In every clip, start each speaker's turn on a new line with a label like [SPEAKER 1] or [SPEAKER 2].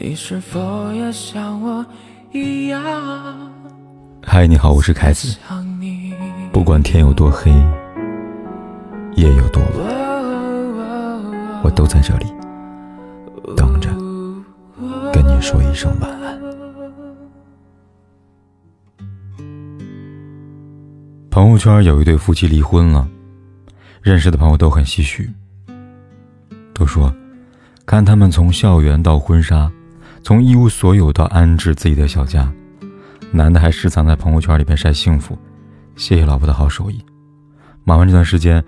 [SPEAKER 1] 你是否也像我一样？
[SPEAKER 2] 嗨，你好，我是凯子。不管天有多黑，夜有多晚，我都在这里等着跟你说一声晚安。朋友圈有一对夫妻离婚了，认识的朋友都很唏嘘，都说看他们从校园到婚纱。从一无所有到安置自己的小家，男的还时常在朋友圈里边晒幸福，谢谢老婆的好手艺。忙完这段时间，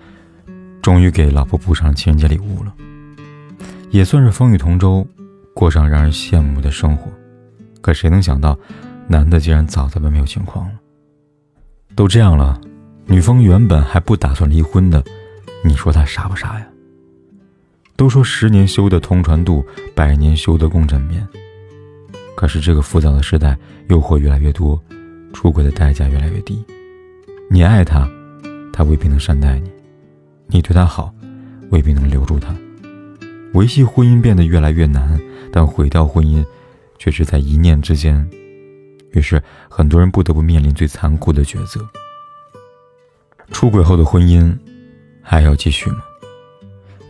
[SPEAKER 2] 终于给老婆补上情人节礼物了，也算是风雨同舟，过上让人羡慕的生活。可谁能想到，男的竟然早早的没有情况了。都这样了，女方原本还不打算离婚的，你说他傻不傻呀？都说十年修得同船渡，百年修得共枕眠。可是这个浮躁的时代，诱惑越来越多，出轨的代价越来越低。你爱他，他未必能善待你；你对他好，未必能留住他。维系婚姻变得越来越难，但毁掉婚姻，却是在一念之间。于是，很多人不得不面临最残酷的抉择：出轨后的婚姻，还要继续吗？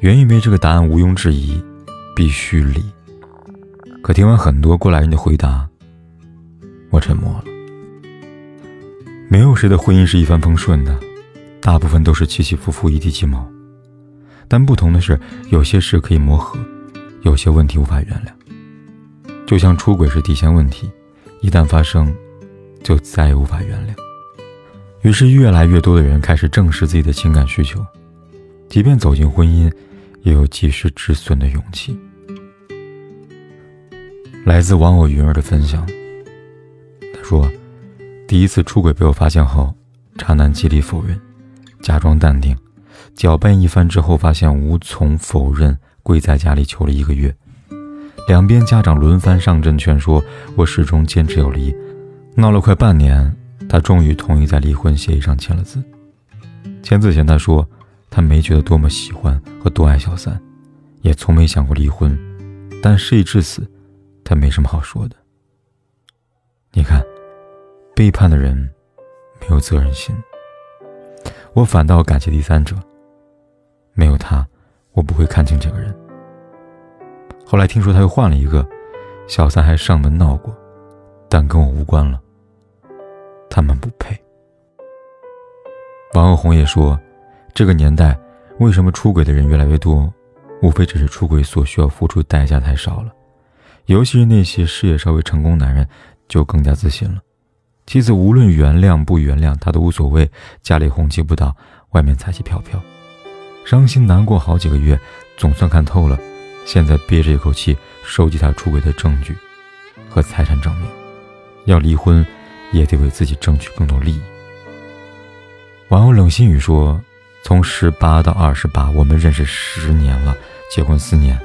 [SPEAKER 2] 原以为这个答案毋庸置疑，必须离。可听完很多过来人的回答，我沉默了。没有谁的婚姻是一帆风顺的，大部分都是起起伏伏、一地鸡毛。但不同的是，有些事可以磨合，有些问题无法原谅。就像出轨是底线问题，一旦发生，就再也无法原谅。于是，越来越多的人开始正视自己的情感需求，即便走进婚姻。也有及时止损的勇气。来自网友云儿的分享，他说：“第一次出轨被我发现后，渣男极力否认，假装淡定，狡辩一番之后，发现无从否认，跪在家里求了一个月，两边家长轮番上阵劝说，我始终坚持要离，闹了快半年，他终于同意在离婚协议上签了字。签字前他说。”他没觉得多么喜欢和多爱小三，也从没想过离婚，但事已至此，他没什么好说的。你看，背叛的人没有责任心，我反倒感谢第三者。没有他，我不会看清这个人。后来听说他又换了一个，小三还上门闹过，但跟我无关了。他们不配。王红也说。这个年代，为什么出轨的人越来越多？无非只是出轨所需要付出代价太少了。尤其是那些事业稍微成功男人，就更加自信了。妻子无论原谅不原谅，他都无所谓。家里红旗不倒，外面彩旗飘飘。伤心难过好几个月，总算看透了。现在憋着一口气，收集他出轨的证据和财产证明。要离婚，也得为自己争取更多利益。网友冷心雨说。从十八到二十八，我们认识十年了，结婚四年。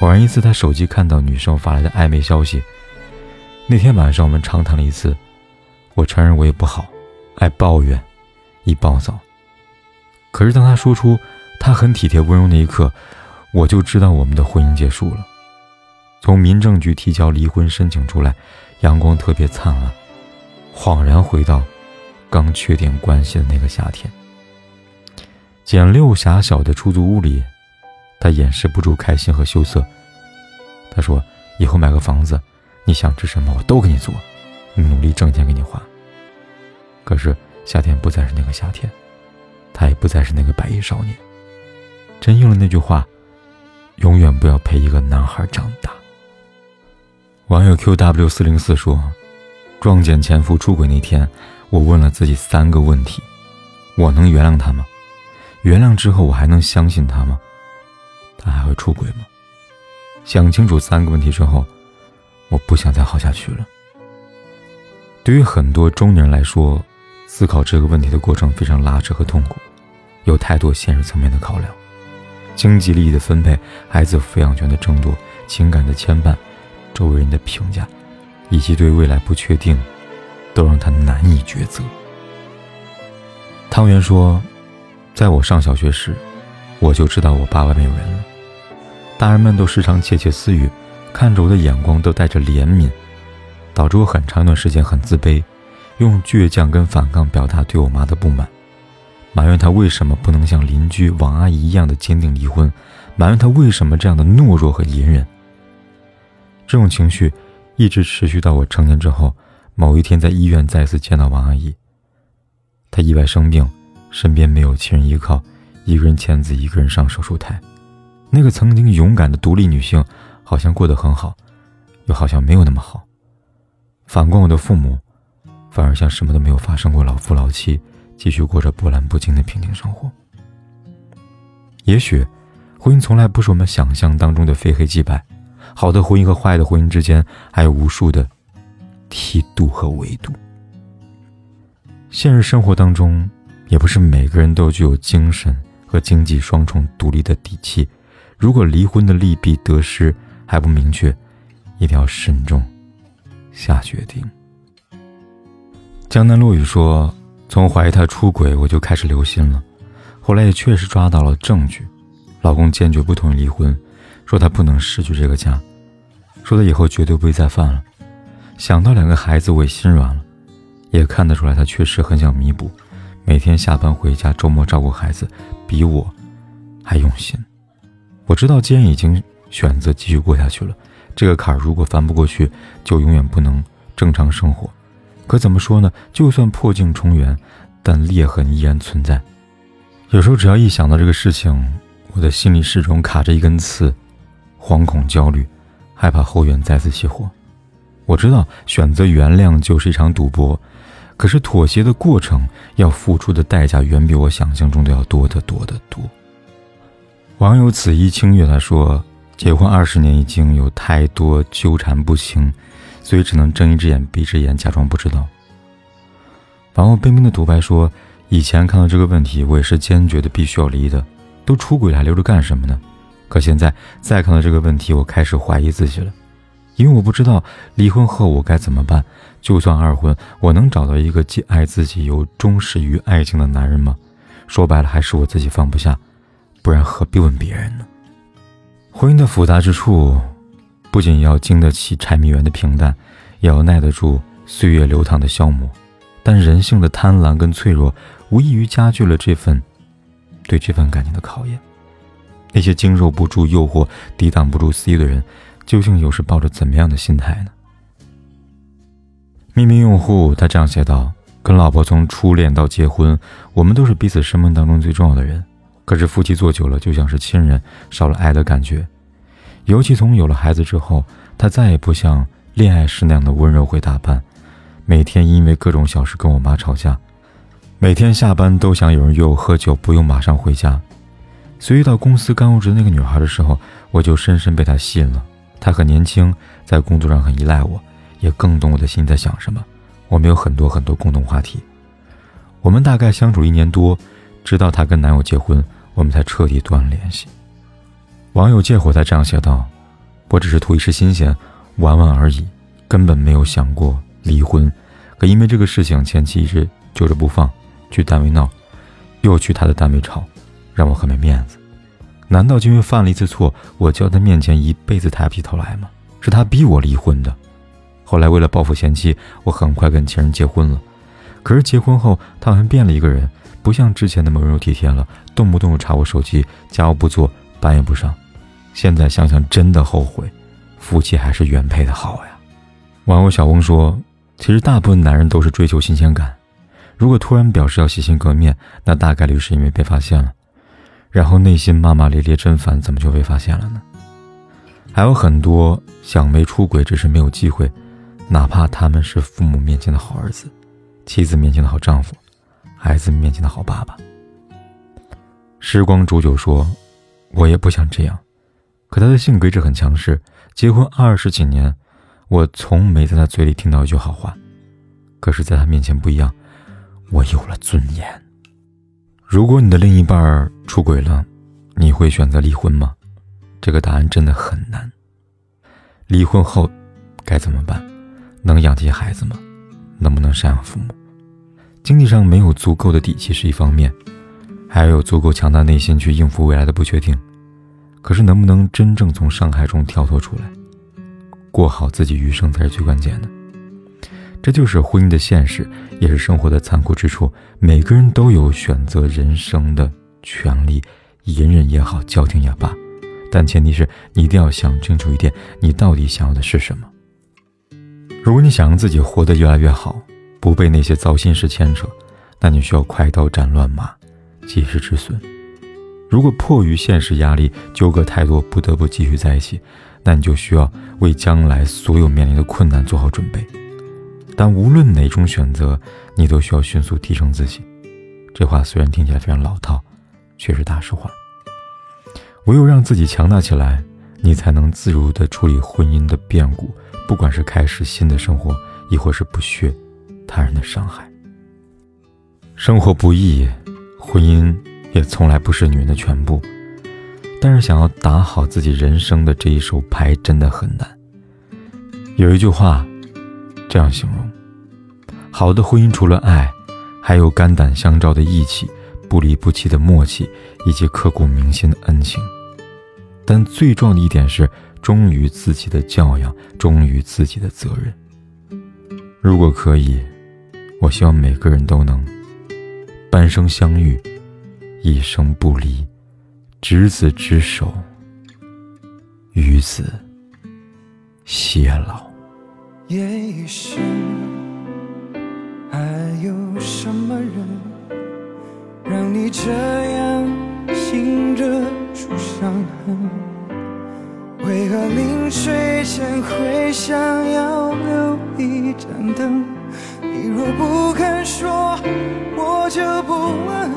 [SPEAKER 2] 偶然一次，他手机看到女生发来的暧昧消息。那天晚上，我们长谈了一次。我承认我也不好，爱抱怨，易暴躁。可是当他说出他很体贴温柔那一刻，我就知道我们的婚姻结束了。从民政局提交离婚申请出来，阳光特别灿烂，恍然回到刚确定关系的那个夏天。简陋狭小的出租屋里，他掩饰不住开心和羞涩。他说：“以后买个房子，你想吃什么我都给你做，努力挣钱给你花。”可是夏天不再是那个夏天，他也不再是那个白衣少年。真应了那句话：“永远不要陪一个男孩长大。”网友 qw 四零四说：“撞见前夫出轨那天，我问了自己三个问题：我能原谅他吗？”原谅之后，我还能相信他吗？他还会出轨吗？想清楚三个问题之后，我不想再好下去了。对于很多中年人来说，思考这个问题的过程非常拉扯和痛苦，有太多现实层面的考量，经济利益的分配、孩子抚养权的争夺、情感的牵绊、周围人的评价，以及对未来不确定，都让他难以抉择。汤圆说。在我上小学时，我就知道我爸外面有人了。大人们都时常窃窃私语，看着我的眼光都带着怜悯，导致我很长一段时间很自卑，用倔强跟反抗表达对我妈的不满，埋怨她为什么不能像邻居王阿姨一样的坚定离婚，埋怨她为什么这样的懦弱和隐忍。这种情绪一直持续到我成年之后，某一天在医院再次见到王阿姨。她意外生病，身边没有亲人依靠，一个人签字，一个人上手术台。那个曾经勇敢的独立女性，好像过得很好，又好像没有那么好。反观我的父母，反而像什么都没有发生过，老夫老妻，继续过着波澜不惊的平静生活。也许，婚姻从来不是我们想象当中的非黑即白，好的婚姻和坏的婚姻之间还有无数的梯度和维度。现实生活当中，也不是每个人都具有精神和经济双重独立的底气。如果离婚的利弊得失还不明确，一定要慎重下决定。江南落雨说：“从怀疑他出轨，我就开始留心了，后来也确实抓到了证据。老公坚决不同意离婚，说他不能失去这个家，说他以后绝对不会再犯了。想到两个孩子，我也心软了，也看得出来他确实很想弥补，每天下班回家，周末照顾孩子，比我还用心。”我知道，既然已经选择继续过下去了，这个坎儿如果翻不过去，就永远不能正常生活。可怎么说呢？就算破镜重圆，但裂痕依然存在。有时候，只要一想到这个事情，我的心里始终卡着一根刺，惶恐、焦虑，害怕后院再次起火。我知道，选择原谅就是一场赌博，可是妥协的过程要付出的代价，远比我想象中的要多得多得多。网友紫衣清月他说：“结婚二十年已经有太多纠缠不清，所以只能睁一只眼闭一只眼，假装不知道。”网友冰冰的独白说：“以前看到这个问题，我也是坚决的必须要离的，都出轨了还留着干什么呢？可现在再看到这个问题，我开始怀疑自己了，因为我不知道离婚后我该怎么办。就算二婚，我能找到一个既爱自己又忠实于爱情的男人吗？说白了，还是我自己放不下。”不然何必问别人呢？婚姻的复杂之处，不仅要经得起柴米油盐的平淡，也要耐得住岁月流淌的消磨。但人性的贪婪跟脆弱，无异于加剧了这份对这份感情的考验。那些经受不住诱惑、抵挡不住肆意的人，究竟又是抱着怎么样的心态呢？匿名用户他这样写道：“跟老婆从初恋到结婚，我们都是彼此生命当中最重要的人。”可是夫妻做久了，就像是亲人，少了爱的感觉。尤其从有了孩子之后，他再也不像恋爱时那样的温柔会打扮，每天因为各种小事跟我妈吵架，每天下班都想有人约我喝酒，不用马上回家。所以到公司刚入职那个女孩的时候，我就深深被她吸引了。她很年轻，在工作上很依赖我，也更懂我的心在想什么。我们有很多很多共同话题。我们大概相处一年多。直到她跟男友结婚，我们才彻底断了联系。网友借火才这样写道：“我只是图一时新鲜，玩玩而已，根本没有想过离婚。可因为这个事情，前妻一直揪着不放，去单位闹，又去他的单位吵，让我很没面子。难道就因为犯了一次错，我就要在面前一辈子抬不起头来吗？是他逼我离婚的。后来为了报复前妻，我很快跟前任结婚了。可是结婚后，他好像变了一个人。”不像之前那么温柔体贴了，动不动就查我手机，家务不做，班也不上。现在想想真的后悔，夫妻还是原配的好呀。网友小翁说：“其实大部分男人都是追求新鲜感，如果突然表示要洗心革面，那大概率是因为被发现了，然后内心骂骂咧咧，真烦，怎么就被发现了呢？”还有很多想没出轨，只是没有机会，哪怕他们是父母面前的好儿子，妻子面前的好丈夫。孩子面前的好爸爸。时光煮酒说：“我也不想这样，可他的性格一直很强势。结婚二十几年，我从没在他嘴里听到一句好话。可是，在他面前不一样，我有了尊严。如果你的另一半出轨了，你会选择离婚吗？这个答案真的很难。离婚后该怎么办？能养起孩子吗？能不能赡养父母？”经济上没有足够的底气是一方面，还要有足够强大内心去应付未来的不确定。可是能不能真正从伤害中跳脱出来，过好自己余生才是最关键的。这就是婚姻的现实，也是生活的残酷之处。每个人都有选择人生的权利，隐忍也好，叫停也罢，但前提是你一定要想清楚一点：你到底想要的是什么。如果你想让自己活得越来越好，不被那些糟心事牵扯，那你需要快刀斩乱麻，及时止损。如果迫于现实压力，纠葛太多，不得不继续在一起，那你就需要为将来所有面临的困难做好准备。但无论哪种选择，你都需要迅速提升自己。这话虽然听起来非常老套，却是大实话。唯有让自己强大起来，你才能自如地处理婚姻的变故，不管是开始新的生活，亦或是不屑他人的伤害。生活不易，婚姻也从来不是女人的全部。但是，想要打好自己人生的这一手牌，真的很难。有一句话。这样形容，好的婚姻除了爱，还有肝胆相照的义气、不离不弃的默契，以及刻骨铭心的恩情。但最重要的一点是，忠于自己的教养，忠于自己的责任。如果可以，我希望每个人都能半生相遇，一生不离，执子之手，与子偕老。
[SPEAKER 1] 夜已深，还有什么人让你这样醒着出伤痕？为何临睡前会想要留一盏灯？你若不肯说，我就不问。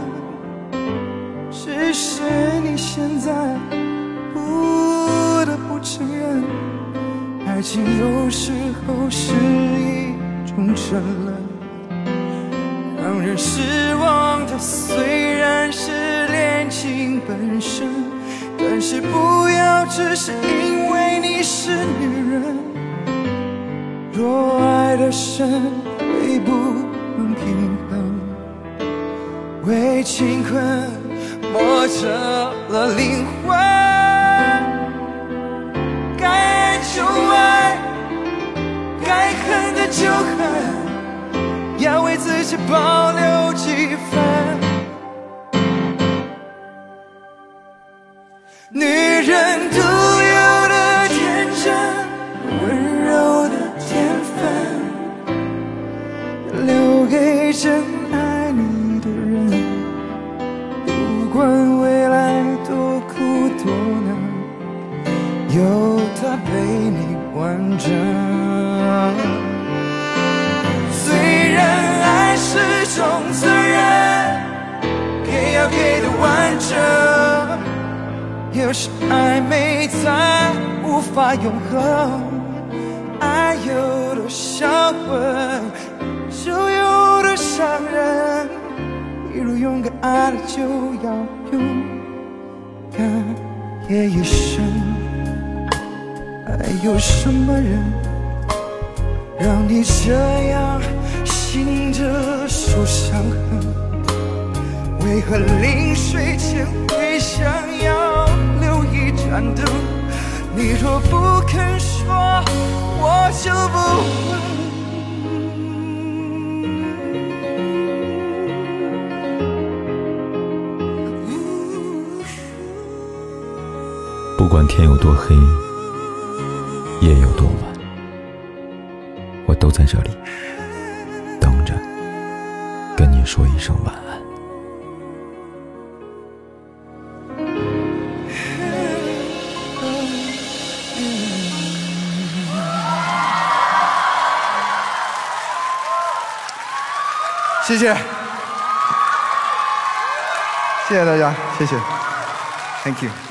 [SPEAKER 1] 只是你现在不得不承认。爱情有时候是一种沉沦，让人失望的虽然是恋情本身，但是不要只是因为你是女人。若爱的深，会不能平衡，为情困磨折了灵魂。该爱就就恨，要为自己保留几分。女人独有的天真，温柔的天分，留给真爱你的人。不管未来多苦多难，有他陪你完整。可是暧昧才无法永恒，爱有多销魂，就有多伤人。一如勇敢爱了就要勇敢，夜已深，还有什么人让你这样？醒着受伤痕，为何临睡前会想要感动？你若不肯说，我就不问。
[SPEAKER 2] 不管天有多黑，夜有多晚，我都在这里等着，跟你。说一声晚安。
[SPEAKER 1] 谢谢，谢谢大家，谢谢，Thank you。